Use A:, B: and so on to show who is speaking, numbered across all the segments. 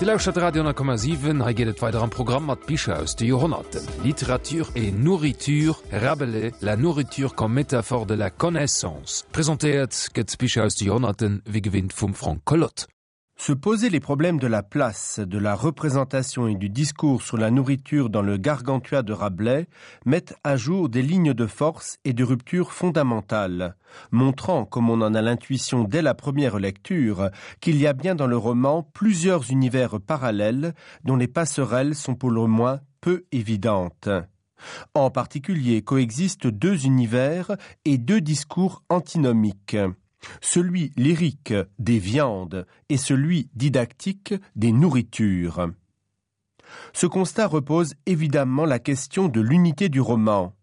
A: De Lauscher Radio 10,7 ha gehtt weiter am Programm mat Bicher aus de Johonnerten. Literatur et Nourriture rabelle la Nourriture kom Metaphor de la connaissance. Präsentiert gëtt Bicher aus de Johonnerten wie gewinnt vum Frank Collot.
B: Se poser les problèmes de la place, de la représentation et du discours sur la nourriture dans le Gargantua de Rabelais met à jour des lignes de force et de rupture fondamentales, montrant, comme on en a l'intuition dès la première lecture, qu'il y a bien dans le roman plusieurs univers parallèles dont les passerelles sont pour le moins peu évidentes. En particulier coexistent deux univers et deux discours antinomiques celui lyrique des viandes et celui didactique des nourritures. Ce constat repose évidemment la question de l'unité du roman,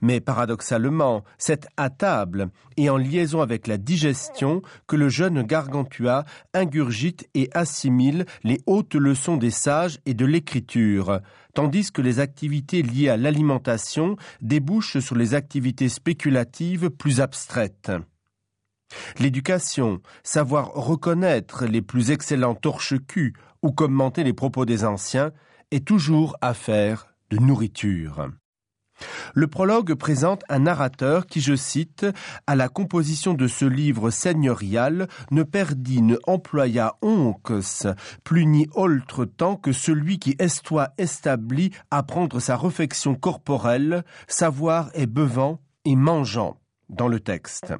B: mais paradoxalement, c'est à table et en liaison avec la digestion que le jeune Gargantua ingurgite et assimile les hautes leçons des sages et de l'écriture, tandis que les activités liées à l'alimentation débouchent sur les activités spéculatives plus abstraites. L'éducation, savoir reconnaître les plus excellents torche-culs ou commenter les propos des anciens, est toujours affaire de nourriture. Le prologue présente un narrateur qui, je cite, à la composition de ce livre seigneurial ne perdit, ne employa onques, plus ni autre temps que celui qui estoit établi à prendre sa réflexion corporelle, savoir et bevant et mangeant dans le texte.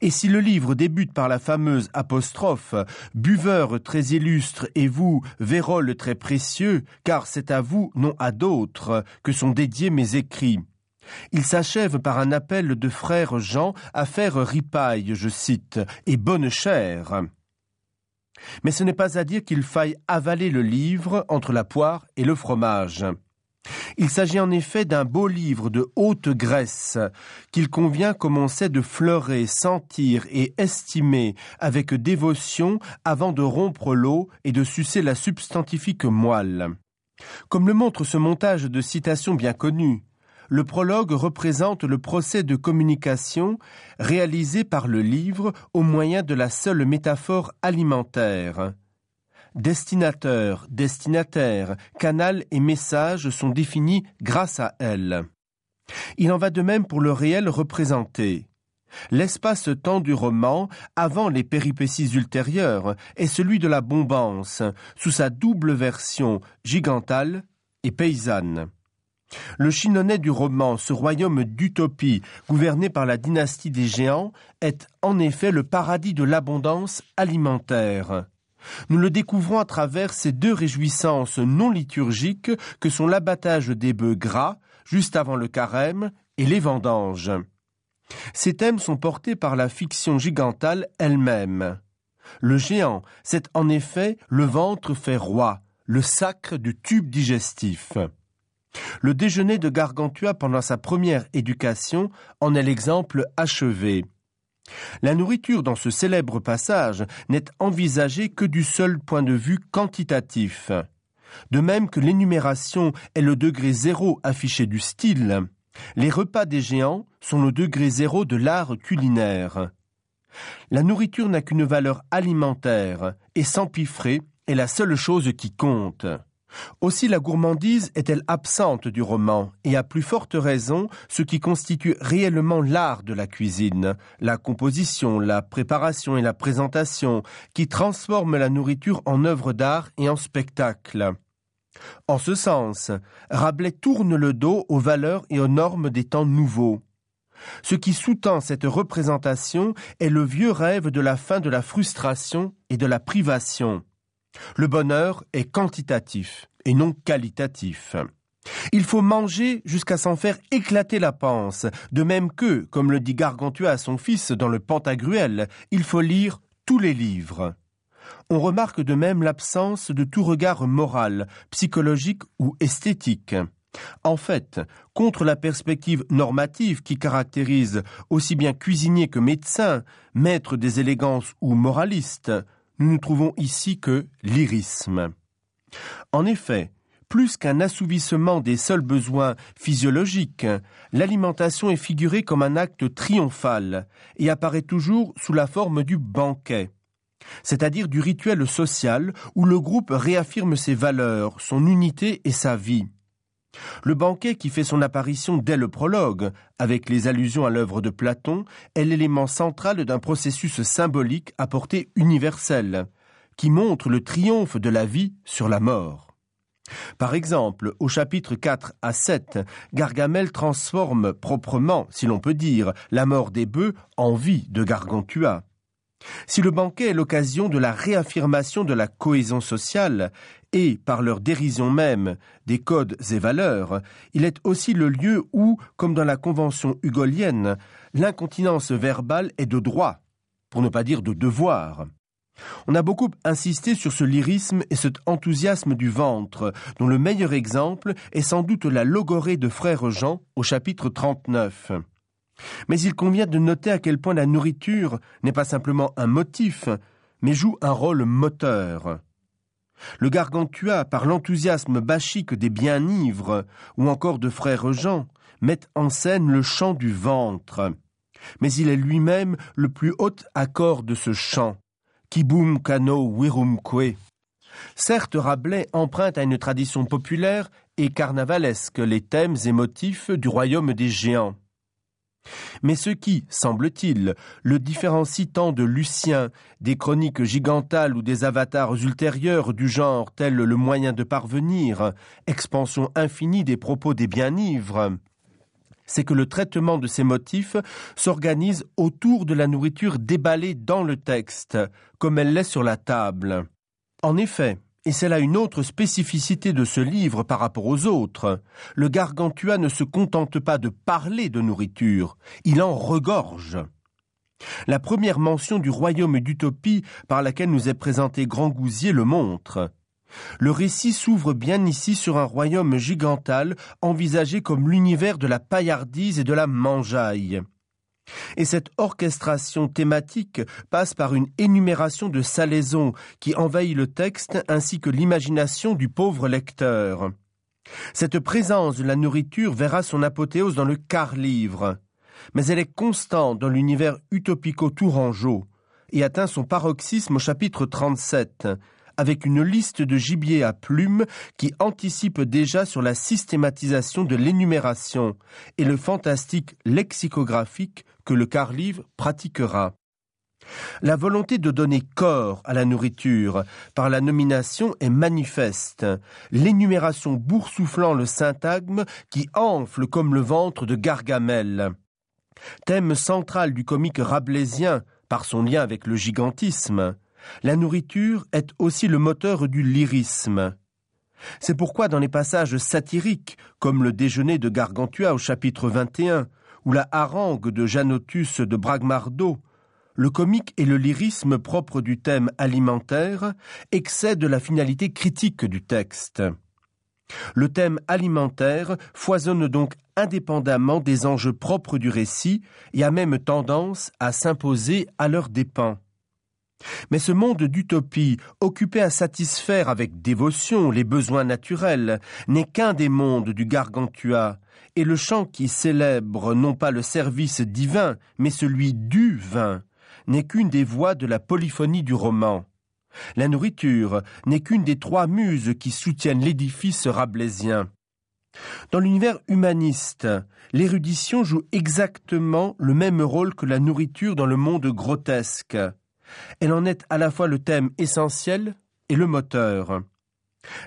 B: Et si le livre débute par la fameuse apostrophe Buveur très illustre et vous, Vérole très précieux, car c'est à vous, non à d'autres, que sont dédiés mes écrits. Il s'achève par un appel de frère Jean à faire ripaille, je cite, et bonne chère. Mais ce n'est pas à dire qu'il faille avaler le livre entre la poire et le fromage. Il s'agit en effet d'un beau livre de haute graisse qu'il convient, comme on sait, de fleurer, sentir et estimer avec dévotion avant de rompre l'eau et de sucer la substantifique moelle. Comme le montre ce montage de citations bien connues, le prologue représente le procès de communication réalisé par le livre au moyen de la seule métaphore alimentaire. Destinateur, destinataire, canal et message sont définis grâce à elle. Il en va de même pour le réel représenté. L'espace-temps du roman, avant les péripéties ultérieures, est celui de la bombance, sous sa double version gigantale et paysanne. Le chinonnet du roman, ce royaume d'utopie gouverné par la dynastie des géants, est en effet le paradis de l'abondance alimentaire. Nous le découvrons à travers ces deux réjouissances non liturgiques que sont l'abattage des bœufs gras, juste avant le carême, et les vendanges. Ces thèmes sont portés par la fiction gigantale elle-même. Le géant, c'est en effet le ventre fait roi, le sacre du tube digestif. Le déjeuner de Gargantua pendant sa première éducation en est l'exemple achevé. La nourriture dans ce célèbre passage n'est envisagée que du seul point de vue quantitatif. De même que l'énumération est le degré zéro affiché du style, les repas des géants sont le degré zéro de l'art culinaire. La nourriture n'a qu'une valeur alimentaire et s'empiffrer est la seule chose qui compte. Aussi la gourmandise est-elle absente du roman, et à plus forte raison ce qui constitue réellement l'art de la cuisine, la composition, la préparation et la présentation, qui transforment la nourriture en œuvre d'art et en spectacle. En ce sens, Rabelais tourne le dos aux valeurs et aux normes des temps nouveaux. Ce qui sous-tend cette représentation est le vieux rêve de la fin de la frustration et de la privation. Le bonheur est quantitatif et non qualitatif. Il faut manger jusqu'à s'en faire éclater la panse, de même que, comme le dit Gargantua à son fils dans le Pantagruel, il faut lire tous les livres. On remarque de même l'absence de tout regard moral, psychologique ou esthétique. En fait, contre la perspective normative qui caractérise aussi bien cuisinier que médecin, maître des élégances ou moraliste, nous ne trouvons ici que l'irisme. En effet, plus qu'un assouvissement des seuls besoins physiologiques, l'alimentation est figurée comme un acte triomphal et apparaît toujours sous la forme du banquet. c'est-à-dire du rituel social où le groupe réaffirme ses valeurs, son unité et sa vie. Le banquet qui fait son apparition dès le prologue, avec les allusions à l'œuvre de Platon, est l'élément central d'un processus symbolique à portée universelle, qui montre le triomphe de la vie sur la mort. Par exemple, au chapitre 4 à 7, Gargamel transforme proprement, si l'on peut dire, la mort des bœufs en vie de Gargantua. Si le banquet est l'occasion de la réaffirmation de la cohésion sociale et, par leur dérision même, des codes et valeurs, il est aussi le lieu où, comme dans la convention hugolienne, l'incontinence verbale est de droit, pour ne pas dire de devoir. On a beaucoup insisté sur ce lyrisme et cet enthousiasme du ventre, dont le meilleur exemple est sans doute la logorée de frère Jean au chapitre 39. Mais il convient de noter à quel point la nourriture n'est pas simplement un motif, mais joue un rôle moteur. Le Gargantua, par l'enthousiasme bachique des bien-ivres, ou encore de frère Jean, met en scène le chant du ventre. Mais il est lui-même le plus haut accord de ce chant. Kibum kano wirumque. Certes, Rabelais emprunte à une tradition populaire et carnavalesque les thèmes et motifs du royaume des géants. Mais ce qui, semble-t-il, le différencie tant de Lucien, des chroniques gigantales ou des avatars ultérieurs du genre tel le moyen de parvenir, expansion infinie des propos des bien-ivres, c'est que le traitement de ces motifs s'organise autour de la nourriture déballée dans le texte, comme elle l'est sur la table. En effet, et c'est là une autre spécificité de ce livre par rapport aux autres. Le Gargantua ne se contente pas de parler de nourriture, il en regorge. La première mention du royaume d'utopie par laquelle nous est présenté Grand Gousier le montre. Le récit s'ouvre bien ici sur un royaume gigantal envisagé comme l'univers de la paillardise et de la mangeaille. Et cette orchestration thématique passe par une énumération de salaisons qui envahit le texte ainsi que l'imagination du pauvre lecteur. Cette présence de la nourriture verra son apothéose dans le quart-livre, mais elle est constante dans l'univers utopico-tourangeau et atteint son paroxysme au chapitre 37, avec une liste de gibier à plumes qui anticipe déjà sur la systématisation de l'énumération et le fantastique lexicographique que le quart-livre pratiquera. La volonté de donner corps à la nourriture par la nomination est manifeste, l'énumération boursouflant le syntagme qui enfle comme le ventre de Gargamel. Thème central du comique rabelaisien par son lien avec le gigantisme, la nourriture est aussi le moteur du lyrisme. C'est pourquoi dans les passages satiriques, comme le déjeuner de Gargantua au chapitre 21, ou la harangue de Janotus de Bragmardo, le comique et le lyrisme propre du thème alimentaire excèdent la finalité critique du texte. Le thème alimentaire foisonne donc indépendamment des enjeux propres du récit et a même tendance à s'imposer à leurs dépens. Mais ce monde d'utopie, occupé à satisfaire avec dévotion les besoins naturels, n'est qu'un des mondes du Gargantua, et le chant qui célèbre non pas le service divin, mais celui du vin, n'est qu'une des voix de la polyphonie du roman. La nourriture n'est qu'une des trois muses qui soutiennent l'édifice rabelaisien. Dans l'univers humaniste, l'érudition joue exactement le même rôle que la nourriture dans le monde grotesque. Elle en est à la fois le thème essentiel et le moteur.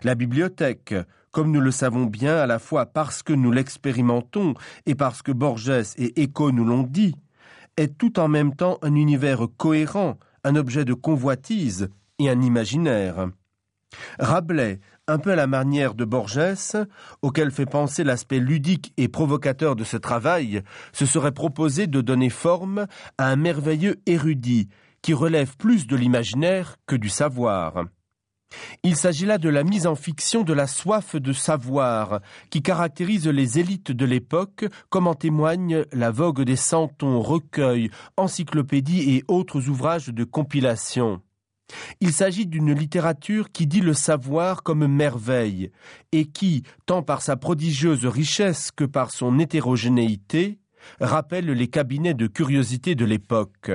B: La bibliothèque, comme nous le savons bien à la fois parce que nous l'expérimentons et parce que Borges et Eco nous l'ont dit, est tout en même temps un univers cohérent, un objet de convoitise et un imaginaire. Rabelais, un peu à la manière de Borges, auquel fait penser l'aspect ludique et provocateur de ce travail, se serait proposé de donner forme à un merveilleux érudit qui relève plus de l'imaginaire que du savoir. Il s'agit là de la mise en fiction de la soif de savoir qui caractérise les élites de l'époque, comme en témoigne la vogue des centons, recueils, encyclopédies et autres ouvrages de compilation. Il s'agit d'une littérature qui dit le savoir comme merveille, et qui, tant par sa prodigieuse richesse que par son hétérogénéité, rappelle les cabinets de curiosité de l'époque.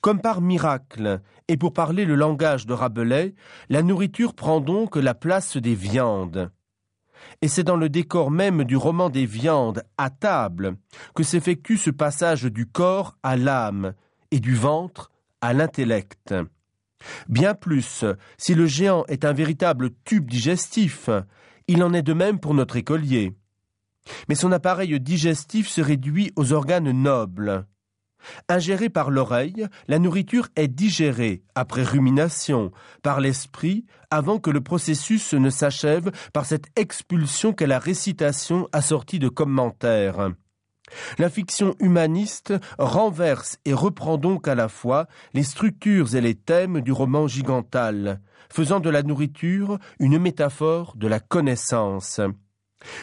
B: Comme par miracle, et pour parler le langage de Rabelais, la nourriture prend donc la place des viandes. Et c'est dans le décor même du roman des viandes, à table, que s'effectue ce passage du corps à l'âme et du ventre à l'intellect. Bien plus, si le géant est un véritable tube digestif, il en est de même pour notre écolier. Mais son appareil digestif se réduit aux organes nobles. Ingérée par l'oreille, la nourriture est digérée, après rumination, par l'esprit, avant que le processus ne s'achève par cette expulsion qu'est la récitation assortie de commentaires. La fiction humaniste renverse et reprend donc à la fois les structures et les thèmes du roman gigantal, faisant de la nourriture une métaphore de la connaissance.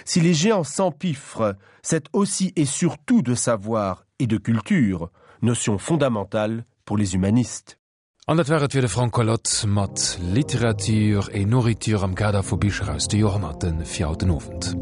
B: Si les géants s'empiffrent, c'est aussi et surtout de savoir et de culture, notion fondamentale pour les humanistes.
A: An Anwert fir de Frankolot mat Literatur e Nouritur am Kader vu Bichers de Johannten fir haututen ofent.